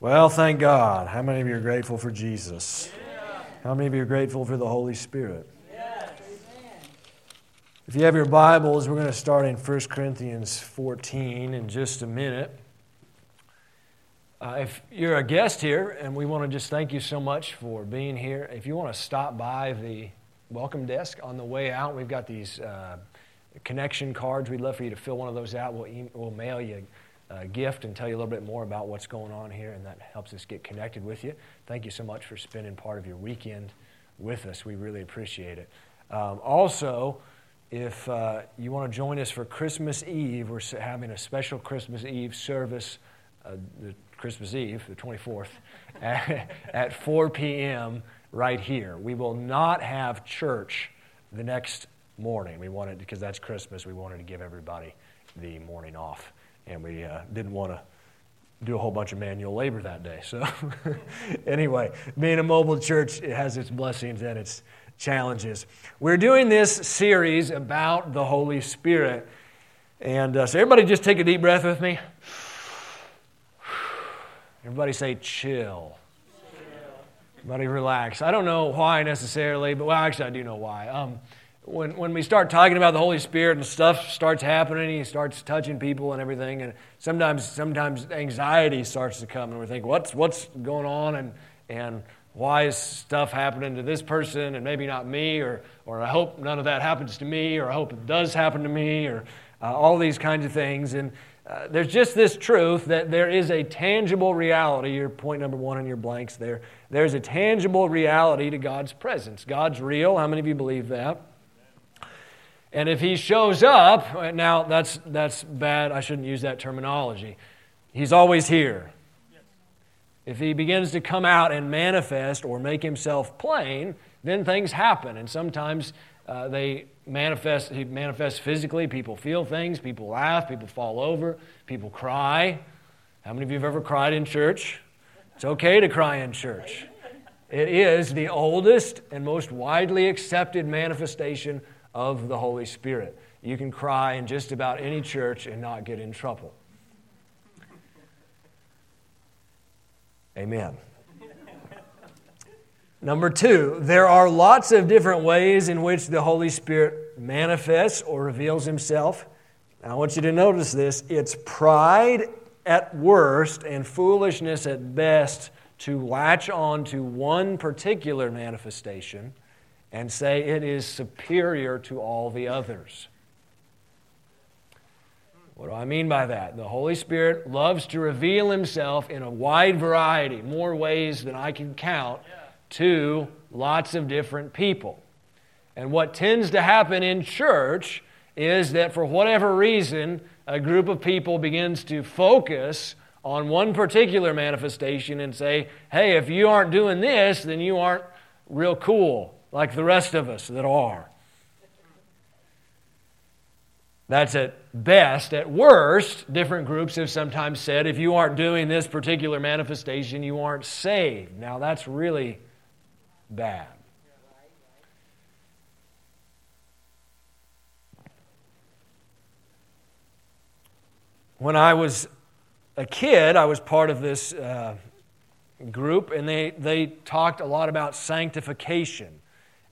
Well, thank God. How many of you are grateful for Jesus? How many of you are grateful for the Holy Spirit? If you have your Bibles, we're going to start in 1 Corinthians 14 in just a minute. Uh, if you're a guest here, and we want to just thank you so much for being here, if you want to stop by the welcome desk on the way out, we've got these uh, connection cards. We'd love for you to fill one of those out. We'll, e- we'll mail you a gift and tell you a little bit more about what's going on here, and that helps us get connected with you. Thank you so much for spending part of your weekend with us. We really appreciate it. Um, also, if uh, you want to join us for Christmas Eve, we're having a special Christmas Eve service, uh, the Christmas Eve, the 24th, at, at 4 p.m. right here. We will not have church the next morning. We wanted, because that's Christmas, we wanted to give everybody the morning off and we uh, didn't want to do a whole bunch of manual labor that day. So, anyway, being a mobile church, it has its blessings and its challenges. We're doing this series about the Holy Spirit. And uh, so, everybody just take a deep breath with me. Everybody say, chill. Everybody relax. I don't know why necessarily, but well, actually, I do know why. Um, when, when we start talking about the Holy Spirit and stuff starts happening, he starts touching people and everything, and sometimes sometimes anxiety starts to come, and we think, what's what's going on, and and why is stuff happening to this person and maybe not me, or or I hope none of that happens to me, or I hope it does happen to me, or uh, all these kinds of things, and. Uh, there's just this truth that there is a tangible reality. Your point number one in your blanks there. There's a tangible reality to God's presence. God's real. How many of you believe that? And if he shows up, now that's, that's bad, I shouldn't use that terminology. He's always here. If he begins to come out and manifest or make himself plain, then things happen. And sometimes uh, they manifest, he manifests physically. People feel things, people laugh, people fall over, people cry. How many of you have ever cried in church? It's okay to cry in church. It is the oldest and most widely accepted manifestation of the Holy Spirit. You can cry in just about any church and not get in trouble. Amen. Number two, there are lots of different ways in which the Holy Spirit manifests or reveals himself. I want you to notice this it's pride at worst and foolishness at best to latch on to one particular manifestation and say it is superior to all the others. What do I mean by that? The Holy Spirit loves to reveal Himself in a wide variety, more ways than I can count, to lots of different people. And what tends to happen in church is that for whatever reason, a group of people begins to focus on one particular manifestation and say, hey, if you aren't doing this, then you aren't real cool like the rest of us that are. That's at best. At worst, different groups have sometimes said if you aren't doing this particular manifestation, you aren't saved. Now, that's really bad. When I was a kid, I was part of this uh, group, and they, they talked a lot about sanctification.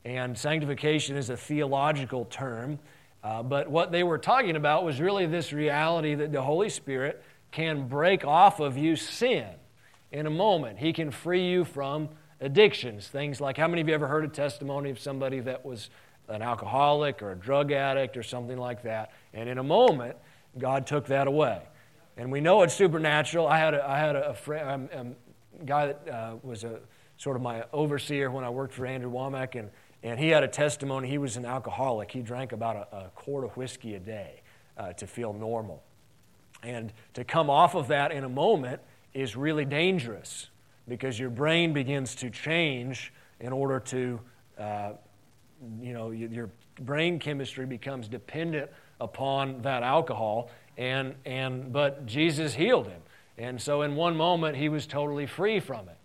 And sanctification is a theological term. Uh, but what they were talking about was really this reality that the Holy Spirit can break off of you sin in a moment. He can free you from addictions. Things like how many of you ever heard a testimony of somebody that was an alcoholic or a drug addict or something like that? And in a moment, God took that away. And we know it's supernatural. I had a, I had a, friend, a, a guy that uh, was a sort of my overseer when I worked for Andrew Wommack, and and he had a testimony. He was an alcoholic. He drank about a, a quart of whiskey a day uh, to feel normal. And to come off of that in a moment is really dangerous because your brain begins to change in order to, uh, you know, your brain chemistry becomes dependent upon that alcohol. And, and, but Jesus healed him. And so in one moment, he was totally free from it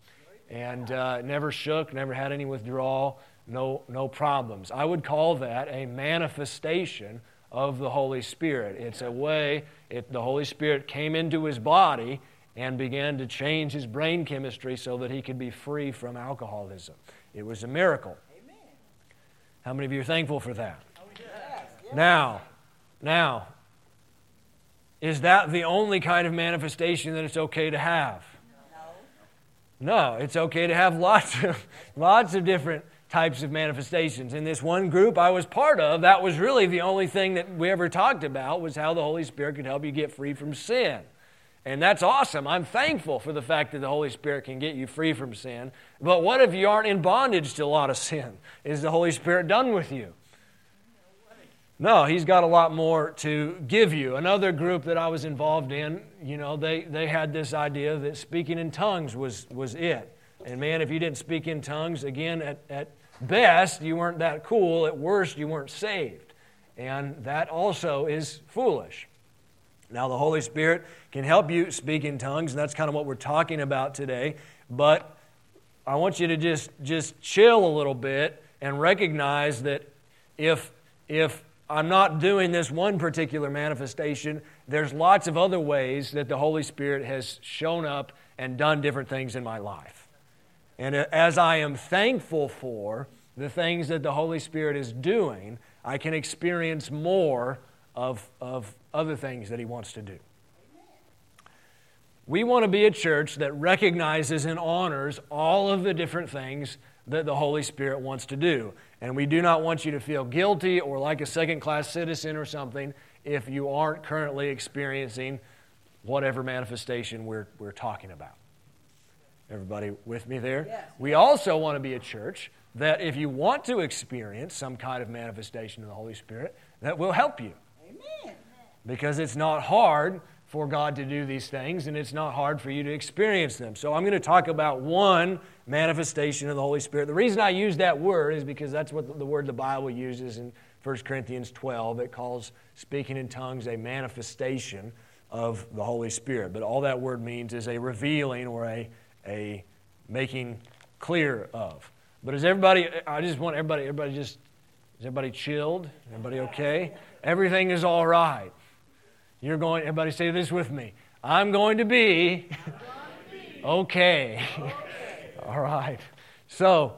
and uh, never shook, never had any withdrawal no, no problems. I would call that a manifestation of the Holy Spirit. It's a way, it, the Holy Spirit came into his body and began to change his brain chemistry so that he could be free from alcoholism. It was a miracle. Amen. How many of you are thankful for that? Oh, yes. Yes. Now, now, is that the only kind of manifestation that it's okay to have? No, No, it's okay to have lots of lots of different types of manifestations. In this one group I was part of, that was really the only thing that we ever talked about was how the Holy Spirit could help you get free from sin. And that's awesome. I'm thankful for the fact that the Holy Spirit can get you free from sin. But what if you aren't in bondage to a lot of sin? Is the Holy Spirit done with you? No, he's got a lot more to give you. Another group that I was involved in, you know, they, they had this idea that speaking in tongues was, was it. And man, if you didn't speak in tongues, again, at, at best, you weren't that cool. At worst, you weren't saved. And that also is foolish. Now, the Holy Spirit can help you speak in tongues, and that's kind of what we're talking about today. But I want you to just, just chill a little bit and recognize that if, if I'm not doing this one particular manifestation, there's lots of other ways that the Holy Spirit has shown up and done different things in my life. And as I am thankful for the things that the Holy Spirit is doing, I can experience more of, of other things that He wants to do. We want to be a church that recognizes and honors all of the different things that the Holy Spirit wants to do. And we do not want you to feel guilty or like a second class citizen or something if you aren't currently experiencing whatever manifestation we're, we're talking about. Everybody with me there? Yes. We also want to be a church that if you want to experience some kind of manifestation of the Holy Spirit, that will help you. Amen. Because it's not hard for God to do these things, and it's not hard for you to experience them. So, I'm going to talk about one manifestation of the Holy Spirit. The reason I use that word is because that's what the word the Bible uses in 1 Corinthians 12. It calls speaking in tongues a manifestation of the Holy Spirit. But all that word means is a revealing or a, a making clear of. But is everybody, I just want everybody, everybody just, is everybody chilled? Everybody okay? Everything is all right. You're going, everybody say this with me. I'm going to be okay. All right. So,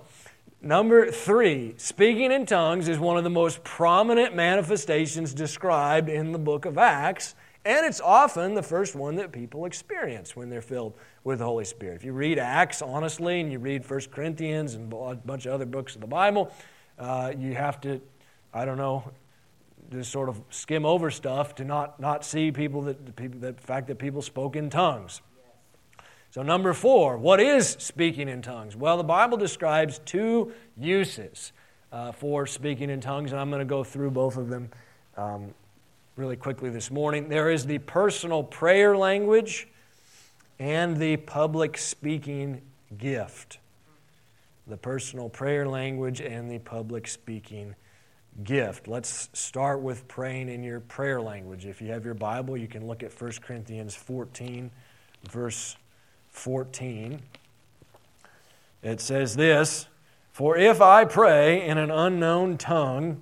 number three, speaking in tongues is one of the most prominent manifestations described in the book of Acts, and it's often the first one that people experience when they're filled with the Holy Spirit. If you read Acts honestly and you read 1 Corinthians and a bunch of other books of the Bible, uh, you have to, I don't know, just sort of skim over stuff to not, not see people that, the, people, the fact that people spoke in tongues. So, number four, what is speaking in tongues? Well, the Bible describes two uses uh, for speaking in tongues, and I'm going to go through both of them um, really quickly this morning. There is the personal prayer language and the public speaking gift. The personal prayer language and the public speaking gift. Let's start with praying in your prayer language. If you have your Bible, you can look at 1 Corinthians 14, verse 14. It says this For if I pray in an unknown tongue,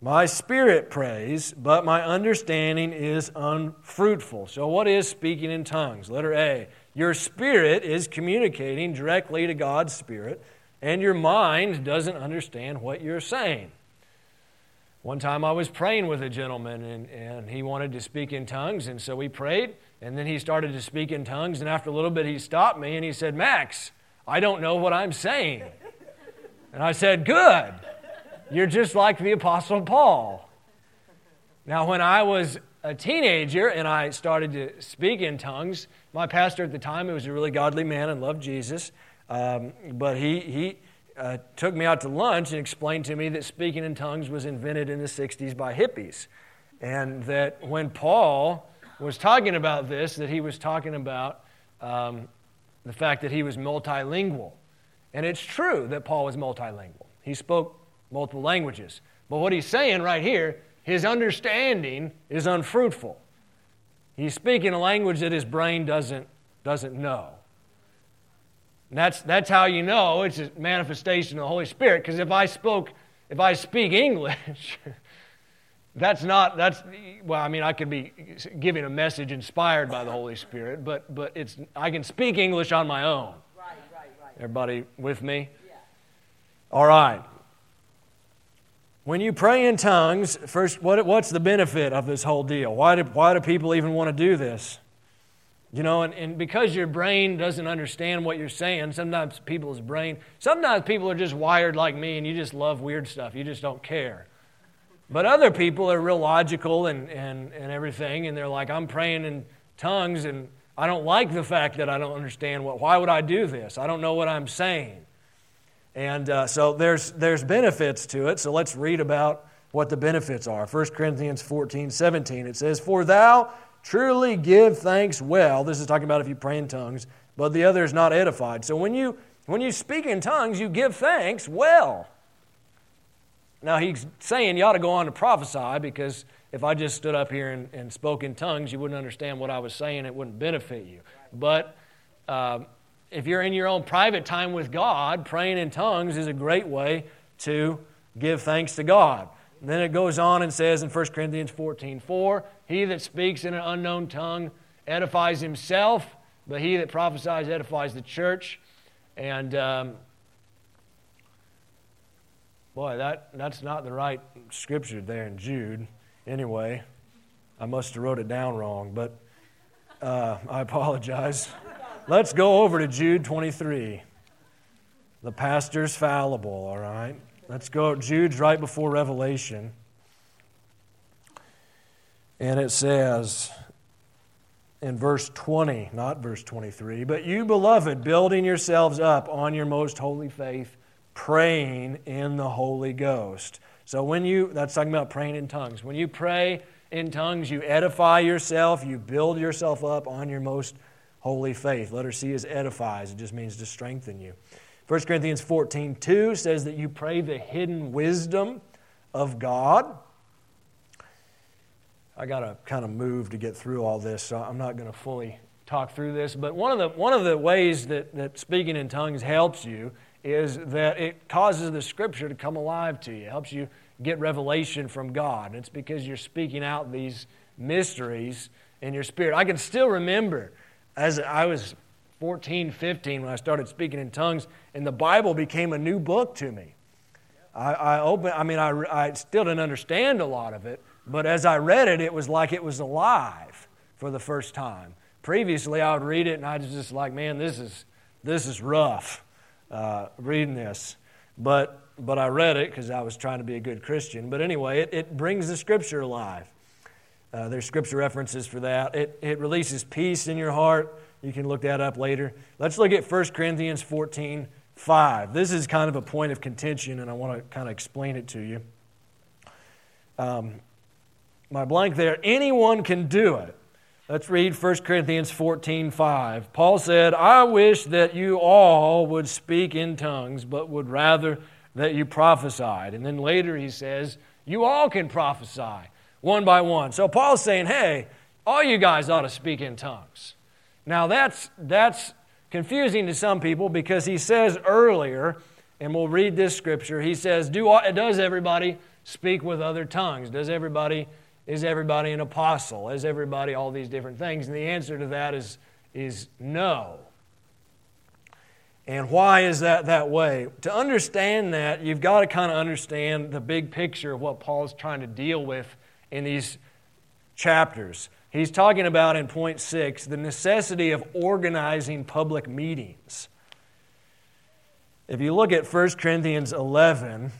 my spirit prays, but my understanding is unfruitful. So, what is speaking in tongues? Letter A. Your spirit is communicating directly to God's spirit, and your mind doesn't understand what you're saying. One time I was praying with a gentleman, and, and he wanted to speak in tongues, and so we prayed, and then he started to speak in tongues, and after a little bit he stopped me and he said, Max, I don't know what I'm saying. And I said, Good. You're just like the Apostle Paul. Now, when I was a teenager and I started to speak in tongues, my pastor at the time, he was a really godly man and loved Jesus, um, but he, he uh, took me out to lunch and explained to me that speaking in tongues was invented in the 60s by hippies. And that when Paul was talking about this, that he was talking about um, the fact that he was multilingual. And it's true that Paul was multilingual. He spoke multiple languages. But what he's saying right here, his understanding is unfruitful. He's speaking a language that his brain doesn't, doesn't know. And that's, that's how you know it's a manifestation of the Holy Spirit. Because if I spoke, if I speak English, that's not that's well i mean i could be giving a message inspired by the holy spirit but but it's i can speak english on my own Right, right, right. everybody with me Yeah. all right when you pray in tongues first what, what's the benefit of this whole deal why do, why do people even want to do this you know and, and because your brain doesn't understand what you're saying sometimes people's brain sometimes people are just wired like me and you just love weird stuff you just don't care but other people are real logical and, and, and everything, and they're like, I'm praying in tongues, and I don't like the fact that I don't understand what, why would I do this? I don't know what I'm saying. And uh, so there's, there's benefits to it, so let's read about what the benefits are. 1 Corinthians 14, 17, it says, For thou truly give thanks well. This is talking about if you pray in tongues, but the other is not edified. So when you, when you speak in tongues, you give thanks well. Now, he's saying you ought to go on to prophesy because if I just stood up here and, and spoke in tongues, you wouldn't understand what I was saying. It wouldn't benefit you. But uh, if you're in your own private time with God, praying in tongues is a great way to give thanks to God. And then it goes on and says in 1 Corinthians 14 4, He that speaks in an unknown tongue edifies himself, but he that prophesies edifies the church. And um, Boy, that, that's not the right scripture there in Jude. Anyway, I must have wrote it down wrong, but uh, I apologize. Let's go over to Jude 23. The pastor's fallible, all right? Let's go. Jude's right before Revelation. And it says in verse 20, not verse 23, but you, beloved, building yourselves up on your most holy faith praying in the Holy Ghost. So when you, that's talking about praying in tongues. When you pray in tongues, you edify yourself, you build yourself up on your most holy faith. Is edifies, it just means to strengthen you. 1 Corinthians 14 2 says that you pray the hidden wisdom of God. I got to kind of move to get through all this, so I'm not going to fully talk through this. But one of the, one of the ways that, that speaking in tongues helps you is that it causes the scripture to come alive to you. It helps you get revelation from God. And it's because you're speaking out these mysteries in your spirit. I can still remember as I was 14, 15 when I started speaking in tongues, and the Bible became a new book to me. I, I opened, I mean, I, I still didn't understand a lot of it, but as I read it, it was like it was alive for the first time. Previously, I would read it and I was just like, man, this is, this is rough uh, reading this. But, but I read it because I was trying to be a good Christian. But anyway, it, it brings the scripture alive. Uh, there's scripture references for that. It, it releases peace in your heart. You can look that up later. Let's look at 1 Corinthians 14 5. This is kind of a point of contention, and I want to kind of explain it to you. Um, my blank there anyone can do it. Let's read 1 Corinthians 14 5. Paul said, I wish that you all would speak in tongues, but would rather that you prophesied. And then later he says, You all can prophesy one by one. So Paul's saying, Hey, all you guys ought to speak in tongues. Now that's, that's confusing to some people because he says earlier, and we'll read this scripture, he says, Do Does everybody speak with other tongues? Does everybody is everybody an apostle? Is everybody all these different things? And the answer to that is, is no. And why is that that way? To understand that, you've got to kind of understand the big picture of what Paul's trying to deal with in these chapters. He's talking about in point six the necessity of organizing public meetings. If you look at 1 Corinthians 11,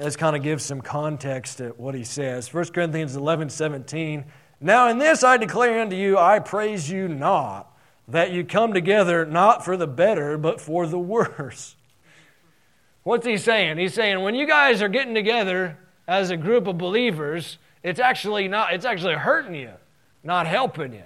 Let's kind of gives some context to what he says. 1 Corinthians 11 17. Now, in this I declare unto you, I praise you not, that you come together not for the better, but for the worse. What's he saying? He's saying when you guys are getting together as a group of believers, it's actually not, it's actually hurting you, not helping you.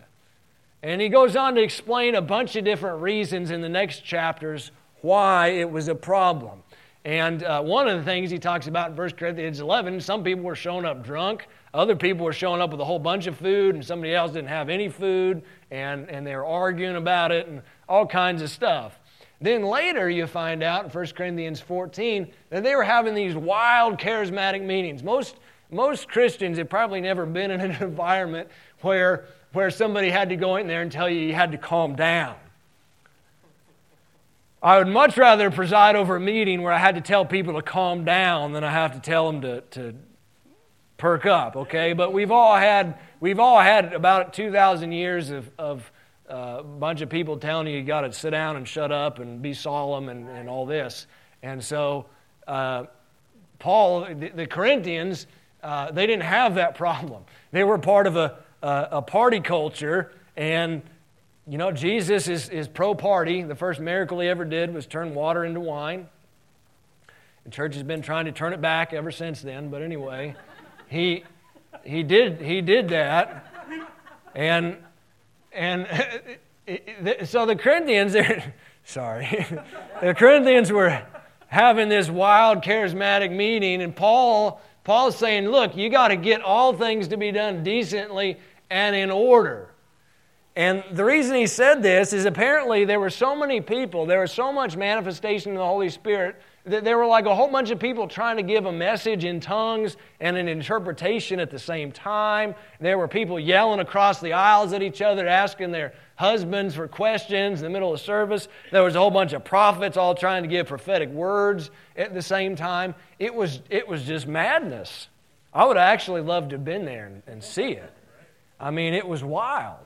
And he goes on to explain a bunch of different reasons in the next chapters why it was a problem. And uh, one of the things he talks about in 1 Corinthians 11, some people were showing up drunk. Other people were showing up with a whole bunch of food, and somebody else didn't have any food, and, and they were arguing about it, and all kinds of stuff. Then later, you find out in 1 Corinthians 14 that they were having these wild charismatic meetings. Most, most Christians have probably never been in an environment where, where somebody had to go in there and tell you you had to calm down. I would much rather preside over a meeting where I had to tell people to calm down than I have to tell them to, to perk up, okay? But we've all had, we've all had about 2,000 years of, of a bunch of people telling you you got to sit down and shut up and be solemn and, and all this. And so, uh, Paul, the, the Corinthians, uh, they didn't have that problem. They were part of a, a, a party culture, and you know, Jesus is, is pro party. The first miracle he ever did was turn water into wine. The church has been trying to turn it back ever since then, but anyway, he, he, did, he did that. And, and so the Corinthians, sorry, the Corinthians were having this wild charismatic meeting, and Paul, Paul's saying, Look, you got to get all things to be done decently and in order. And the reason he said this is apparently there were so many people, there was so much manifestation of the Holy Spirit there were like a whole bunch of people trying to give a message in tongues and an interpretation at the same time. There were people yelling across the aisles at each other, asking their husbands for questions in the middle of service. There was a whole bunch of prophets all trying to give prophetic words at the same time. It was, it was just madness. I would have actually love to have been there and, and see it. I mean, it was wild.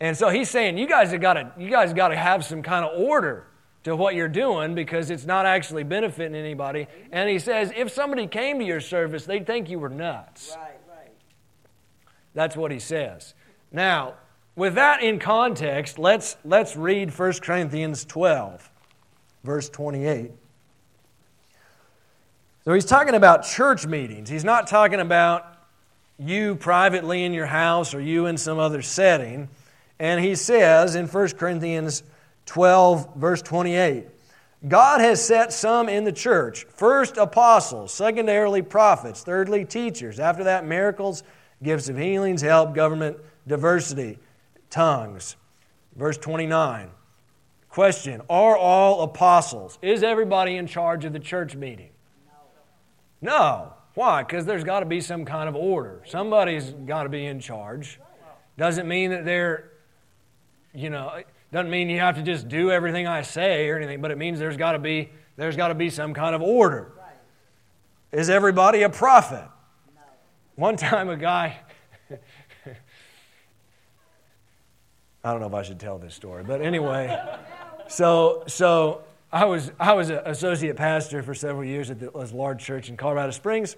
And so he's saying, you guys have got to, you guys got to have some kind of order to what you're doing because it's not actually benefiting anybody. And he says, if somebody came to your service, they'd think you were nuts. Right, right. That's what he says. Now, with that in context, let's, let's read 1 Corinthians 12, verse 28. So he's talking about church meetings. He's not talking about you privately in your house or you in some other setting. And he says in 1 Corinthians 12, verse 28, God has set some in the church first apostles, secondarily prophets, thirdly teachers, after that miracles, gifts of healings, help, government, diversity, tongues. Verse 29. Question Are all apostles? Is everybody in charge of the church meeting? No. no. Why? Because there's got to be some kind of order. Somebody's got to be in charge. Doesn't mean that they're you know, doesn't mean you have to just do everything I say or anything, but it means there's got to be there's got to be some kind of order. Right. Is everybody a prophet? No. One time, a guy. I don't know if I should tell this story, but anyway, so so I was I was an associate pastor for several years at this large church in Colorado Springs.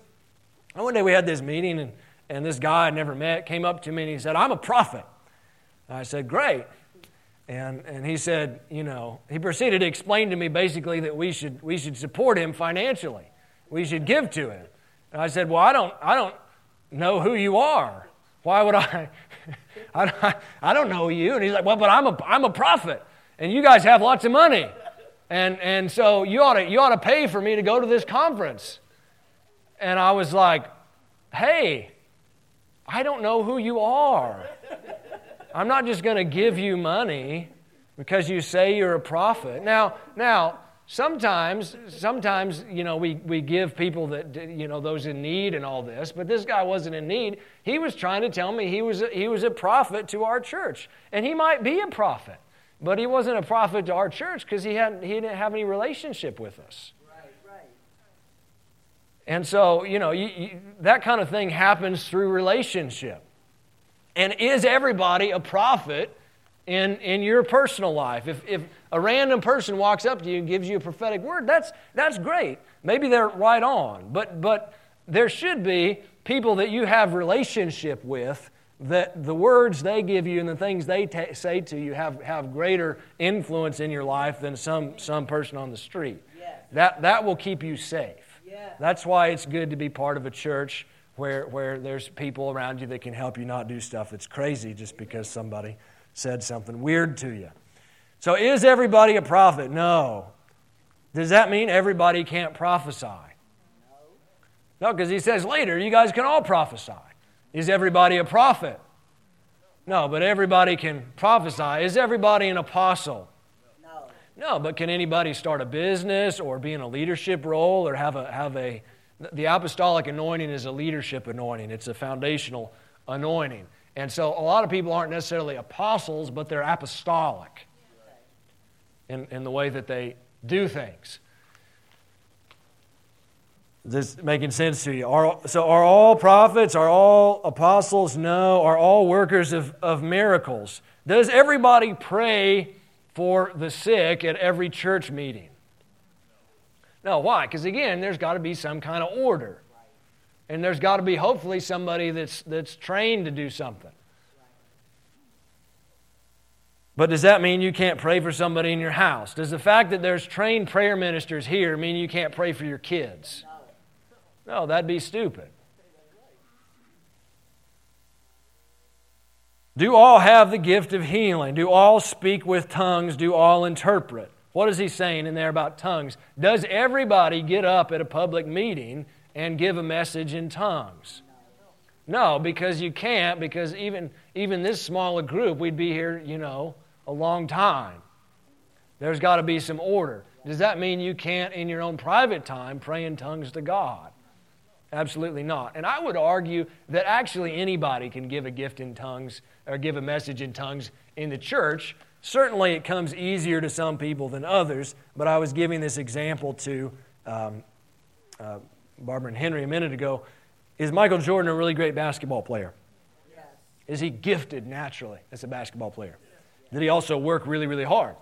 And one day we had this meeting, and, and this guy I'd never met came up to me and he said, "I'm a prophet." I said, "Great." And, and he said, you know, he proceeded to explain to me basically that we should, we should support him financially. We should give to him. And I said, well, I don't, I don't know who you are. Why would I? I, I don't know you. And he's like, well, but I'm a, I'm a prophet, and you guys have lots of money. And, and so you ought, to, you ought to pay for me to go to this conference. And I was like, hey, I don't know who you are. I'm not just going to give you money because you say you're a prophet. Now, now, sometimes, sometimes, you know, we, we give people that, you know, those in need and all this, but this guy wasn't in need. He was trying to tell me he was a, he was a prophet to our church. And he might be a prophet, but he wasn't a prophet to our church because he, hadn't, he didn't have any relationship with us. Right, right. And so, you know, you, you, that kind of thing happens through relationship. And is everybody a prophet in, in your personal life? If, if a random person walks up to you and gives you a prophetic word, that's, that's great. Maybe they're right on. But, but there should be people that you have relationship with that the words they give you and the things they ta- say to you have, have greater influence in your life than some, some person on the street. Yes. That, that will keep you safe. Yes. That's why it's good to be part of a church where, where there's people around you that can help you not do stuff that's crazy just because somebody said something weird to you. So, is everybody a prophet? No. Does that mean everybody can't prophesy? No, because he says later, you guys can all prophesy. Is everybody a prophet? No, but everybody can prophesy. Is everybody an apostle? No. No, but can anybody start a business or be in a leadership role or have a, have a The apostolic anointing is a leadership anointing, it's a foundational anointing. And so a lot of people aren't necessarily apostles, but they're apostolic in, in the way that they do things. Is this making sense to you? Are, so, are all prophets? Are all apostles? No. Are all workers of, of miracles? Does everybody pray for the sick at every church meeting? No. Why? Because again, there's got to be some kind of order. And there's got to be hopefully somebody that's, that's trained to do something. But does that mean you can't pray for somebody in your house? Does the fact that there's trained prayer ministers here mean you can't pray for your kids? No, that'd be stupid. Do all have the gift of healing? Do all speak with tongues? Do all interpret? What is he saying in there about tongues? Does everybody get up at a public meeting and give a message in tongues? No, because you can't, because even, even this small a group, we'd be here, you know, a long time. There's got to be some order. Does that mean you can't, in your own private time, pray in tongues to God? Absolutely not. And I would argue that actually anybody can give a gift in tongues or give a message in tongues in the church. Certainly it comes easier to some people than others, but I was giving this example to um, uh, Barbara and Henry a minute ago. Is Michael Jordan a really great basketball player? Yes. Is he gifted naturally as a basketball player? Did he also work really, really hard?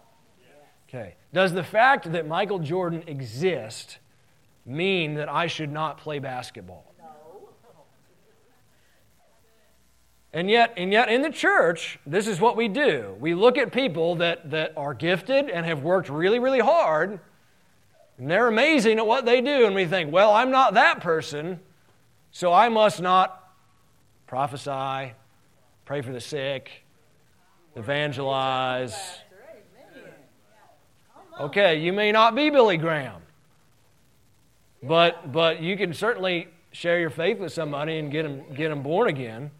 Okay. Does the fact that Michael Jordan exists mean that I should not play basketball. And yet, and yet in the church, this is what we do. We look at people that, that are gifted and have worked really, really hard, and they're amazing at what they do, and we think, well, I'm not that person, so I must not prophesy, pray for the sick, evangelize. Okay, you may not be Billy Graham. But, but you can certainly share your faith with somebody and get them, get them born again.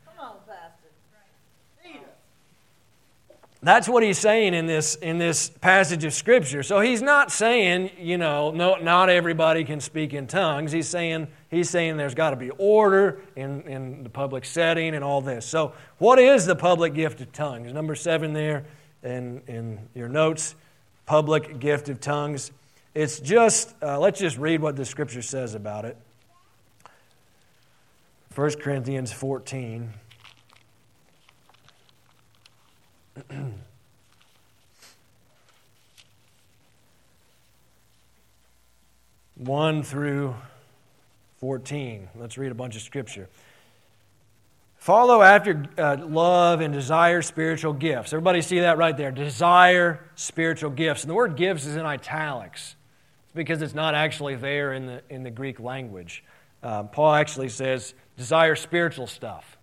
That's what he's saying in this, in this passage of Scripture. So he's not saying, you know, no, not everybody can speak in tongues. He's saying, he's saying there's got to be order in, in the public setting and all this. So, what is the public gift of tongues? Number seven there in, in your notes public gift of tongues. It's just, uh, let's just read what the scripture says about it. 1 Corinthians 14. One through 14. Let's read a bunch of scripture. Follow after uh, love and desire spiritual gifts. Everybody see that right there? Desire spiritual gifts. And the word gifts is in italics it's because it's not actually there in the, in the Greek language. Uh, Paul actually says, desire spiritual stuff.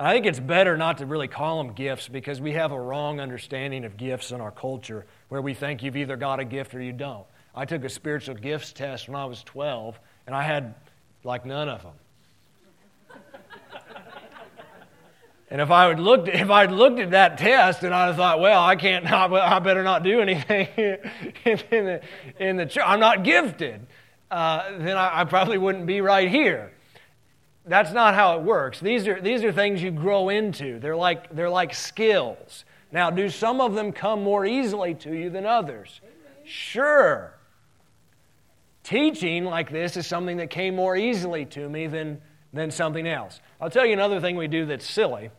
I think it's better not to really call them gifts because we have a wrong understanding of gifts in our culture where we think you've either got a gift or you don't. I took a spiritual gifts test when I was 12 and I had like none of them. And if I would looked, if I'd looked at that test and have thought, well, I can't, I better not do anything in the, in the church. I'm not gifted. Uh, then I, I, probably wouldn't be right here. That's not how it works. These are, these are things you grow into. They're like, they're like skills. Now, do some of them come more easily to you than others? Sure. Teaching like this is something that came more easily to me than, than something else. I'll tell you another thing we do that's silly.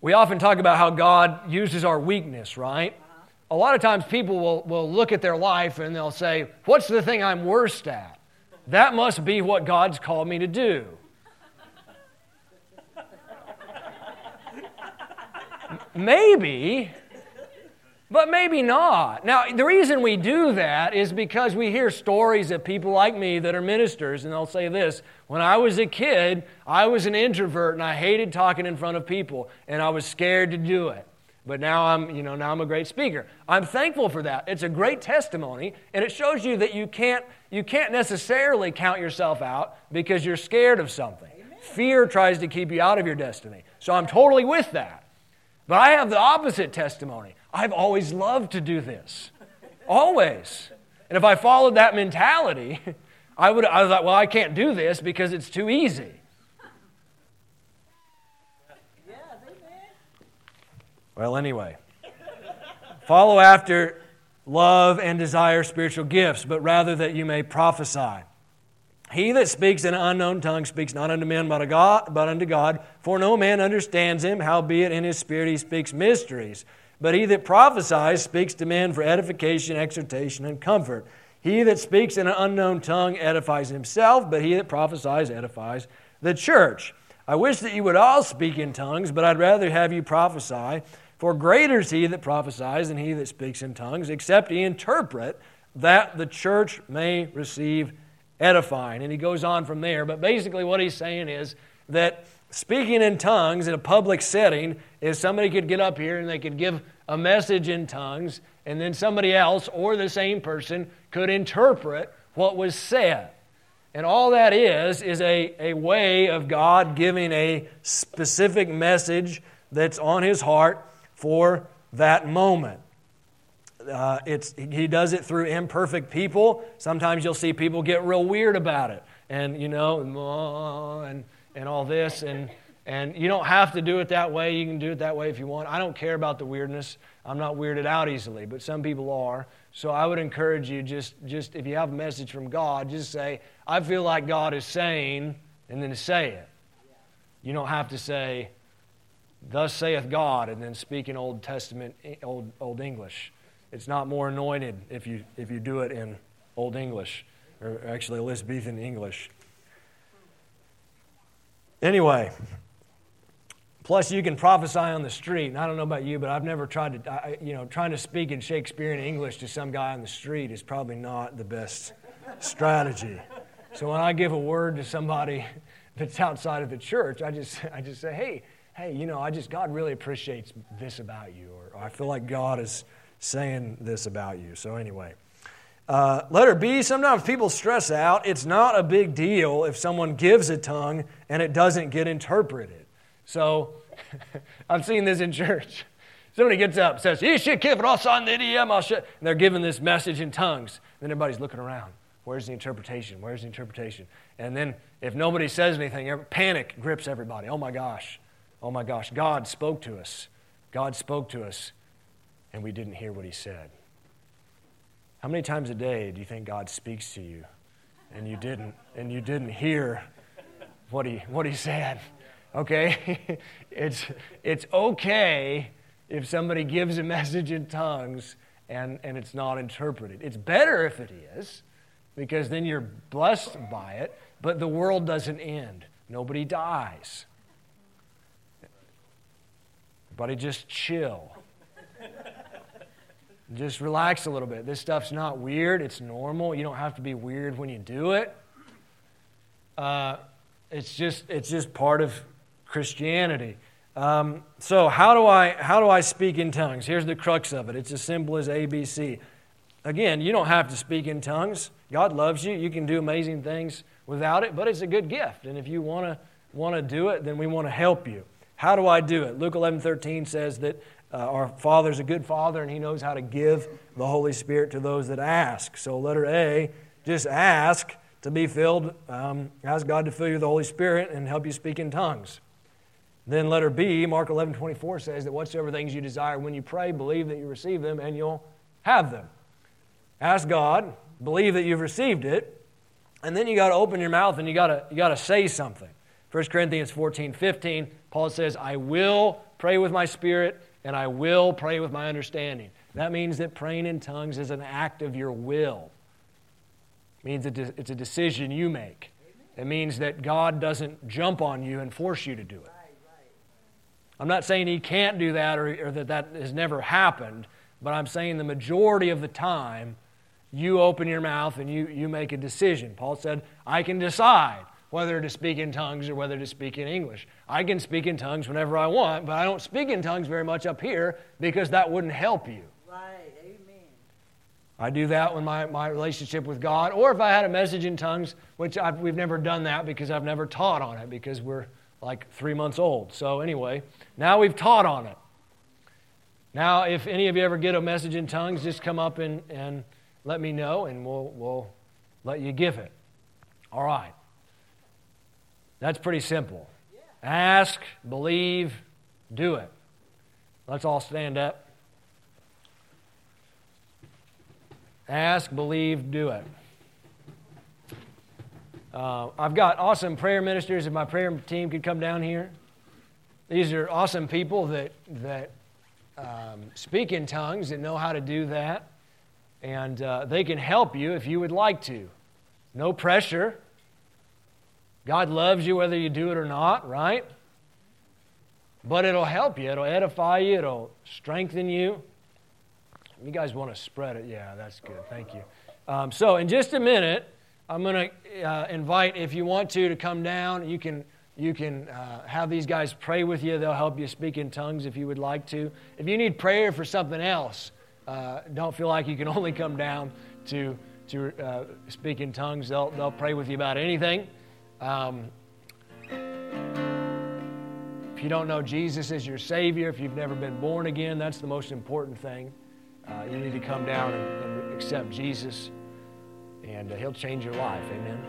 We often talk about how God uses our weakness, right? Uh-huh. A lot of times people will, will look at their life and they'll say, What's the thing I'm worst at? That must be what God's called me to do. Maybe, but maybe not. Now, the reason we do that is because we hear stories of people like me that are ministers, and they'll say this When I was a kid, I was an introvert and I hated talking in front of people, and I was scared to do it. But now I'm, you know, now I'm a great speaker. I'm thankful for that. It's a great testimony, and it shows you that you can't, you can't necessarily count yourself out because you're scared of something. Amen. Fear tries to keep you out of your destiny. So I'm totally with that. But I have the opposite testimony. I've always loved to do this. Always. And if I followed that mentality, I would I thought, well, I can't do this because it's too easy. Well, anyway, follow after love and desire spiritual gifts, but rather that you may prophesy. He that speaks in an unknown tongue speaks not unto men but, God, but unto God, for no man understands him, howbeit in his spirit he speaks mysteries. But he that prophesies speaks to men for edification, exhortation, and comfort. He that speaks in an unknown tongue edifies himself, but he that prophesies edifies the church. I wish that you would all speak in tongues, but I'd rather have you prophesy. For greater is he that prophesies than he that speaks in tongues, except he interpret, that the church may receive edifying. And he goes on from there. But basically, what he's saying is that speaking in tongues in a public setting is somebody could get up here and they could give a message in tongues, and then somebody else or the same person could interpret what was said. And all that is, is a, a way of God giving a specific message that's on his heart for that moment. Uh, it's, he does it through imperfect people. Sometimes you'll see people get real weird about it, and you know, and and all this, and and you don't have to do it that way. You can do it that way if you want. I don't care about the weirdness. I'm not weirded out easily, but some people are. So I would encourage you just just if you have a message from God, just say, I feel like God is saying, and then say it. You don't have to say, Thus saith God, and then speak in Old Testament, Old, Old English. It's not more anointed if you, if you do it in Old English, or actually Elizabethan English. Anyway, plus you can prophesy on the street. And I don't know about you, but I've never tried to, I, you know, trying to speak in Shakespearean English to some guy on the street is probably not the best strategy. So when I give a word to somebody that's outside of the church, I just, I just say, hey, hey, you know, I just, God really appreciates this about you, or, or I feel like God is saying this about you. So, anyway. Uh, letter B, sometimes people stress out. It's not a big deal if someone gives a tongue and it doesn't get interpreted. So, I've seen this in church. Somebody gets up, says, and they're giving this message in tongues. Then everybody's looking around. Where's the interpretation? Where's the interpretation? And then if nobody says anything, panic grips everybody. Oh my gosh. Oh my gosh. God spoke to us. God spoke to us and we didn't hear what he said. How many times a day do you think God speaks to you and you didn't and you didn't hear what he what he said? Okay? it's it's okay if somebody gives a message in tongues and, and it's not interpreted. It's better if it is, because then you're blessed by it, but the world doesn't end. Nobody dies. Everybody just chill. Just relax a little bit. This stuff's not weird, it's normal. You don't have to be weird when you do it. Uh, it's, just, it's just part of Christianity. Um, so how do I how do I speak in tongues? Here's the crux of it. It's as simple as ABC. Again, you don't have to speak in tongues. God loves you. You can do amazing things without it, but it's a good gift. And if you want to want to do it, then we want to help you. How do I do it? Luke 11, 13 says that uh, our Father's a good Father, and He knows how to give the Holy Spirit to those that ask. So, letter A, just ask to be filled. Um, ask God to fill you with the Holy Spirit and help you speak in tongues. Then, letter B, Mark 11, 24 says that whatsoever things you desire when you pray, believe that you receive them, and you'll have them. Ask God, believe that you've received it, and then you got to open your mouth and you got to you got to say something. 1 Corinthians 14, 15, Paul says, I will pray with my spirit and I will pray with my understanding. That means that praying in tongues is an act of your will. It means it's a decision you make. It means that God doesn't jump on you and force you to do it. I'm not saying He can't do that or, or that that has never happened, but I'm saying the majority of the time, you open your mouth and you, you make a decision. Paul said, I can decide whether to speak in tongues or whether to speak in English. I can speak in tongues whenever I want, but I don't speak in tongues very much up here because that wouldn't help you. Right, amen. I do that when my, my relationship with God, or if I had a message in tongues, which I've, we've never done that because I've never taught on it because we're like three months old. So, anyway, now we've taught on it. Now, if any of you ever get a message in tongues, just come up and, and let me know and we'll, we'll let you give it. All right. That's pretty simple. Ask, believe, do it. Let's all stand up. Ask, believe, do it. Uh, I've got awesome prayer ministers. If my prayer team could come down here, these are awesome people that that um, speak in tongues and know how to do that, and uh, they can help you if you would like to. No pressure. God loves you whether you do it or not, right? But it'll help you. It'll edify you. It'll strengthen you. You guys want to spread it? Yeah, that's good. Thank you. Um, so, in just a minute, I'm going to uh, invite, if you want to, to come down. You can, you can uh, have these guys pray with you. They'll help you speak in tongues if you would like to. If you need prayer for something else, uh, don't feel like you can only come down to, to uh, speak in tongues. They'll, they'll pray with you about anything. Um, if you don't know Jesus as your Savior, if you've never been born again, that's the most important thing. Uh, you need to come down and, and accept Jesus and uh, He'll change your life. Amen.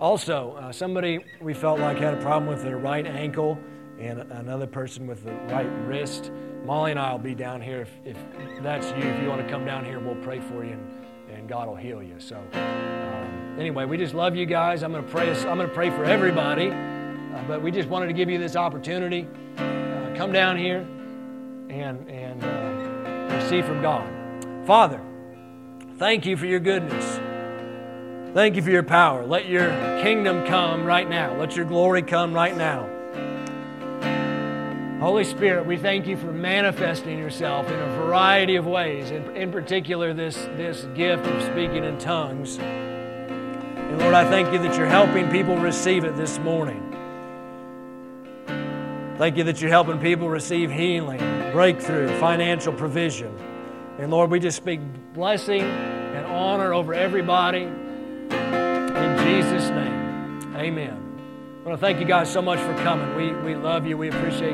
Also, uh, somebody we felt like had a problem with their right ankle, and another person with the right wrist. Molly and I will be down here if, if that's you. If you want to come down here, we'll pray for you, and, God will heal you. So, um, anyway, we just love you guys. I'm going to pray. I'm going to pray for everybody, uh, but we just wanted to give you this opportunity. Uh, come down here and and uh, receive from God, Father. Thank you for your goodness. Thank you for your power. Let your kingdom come right now. Let your glory come right now. Holy Spirit, we thank you for manifesting yourself in a variety of ways, in, in particular, this, this gift of speaking in tongues. And Lord, I thank you that you're helping people receive it this morning. Thank you that you're helping people receive healing, breakthrough, financial provision. And Lord, we just speak blessing and honor over everybody. In Jesus' name, amen. I want to thank you guys so much for coming. We, we love you. We appreciate you.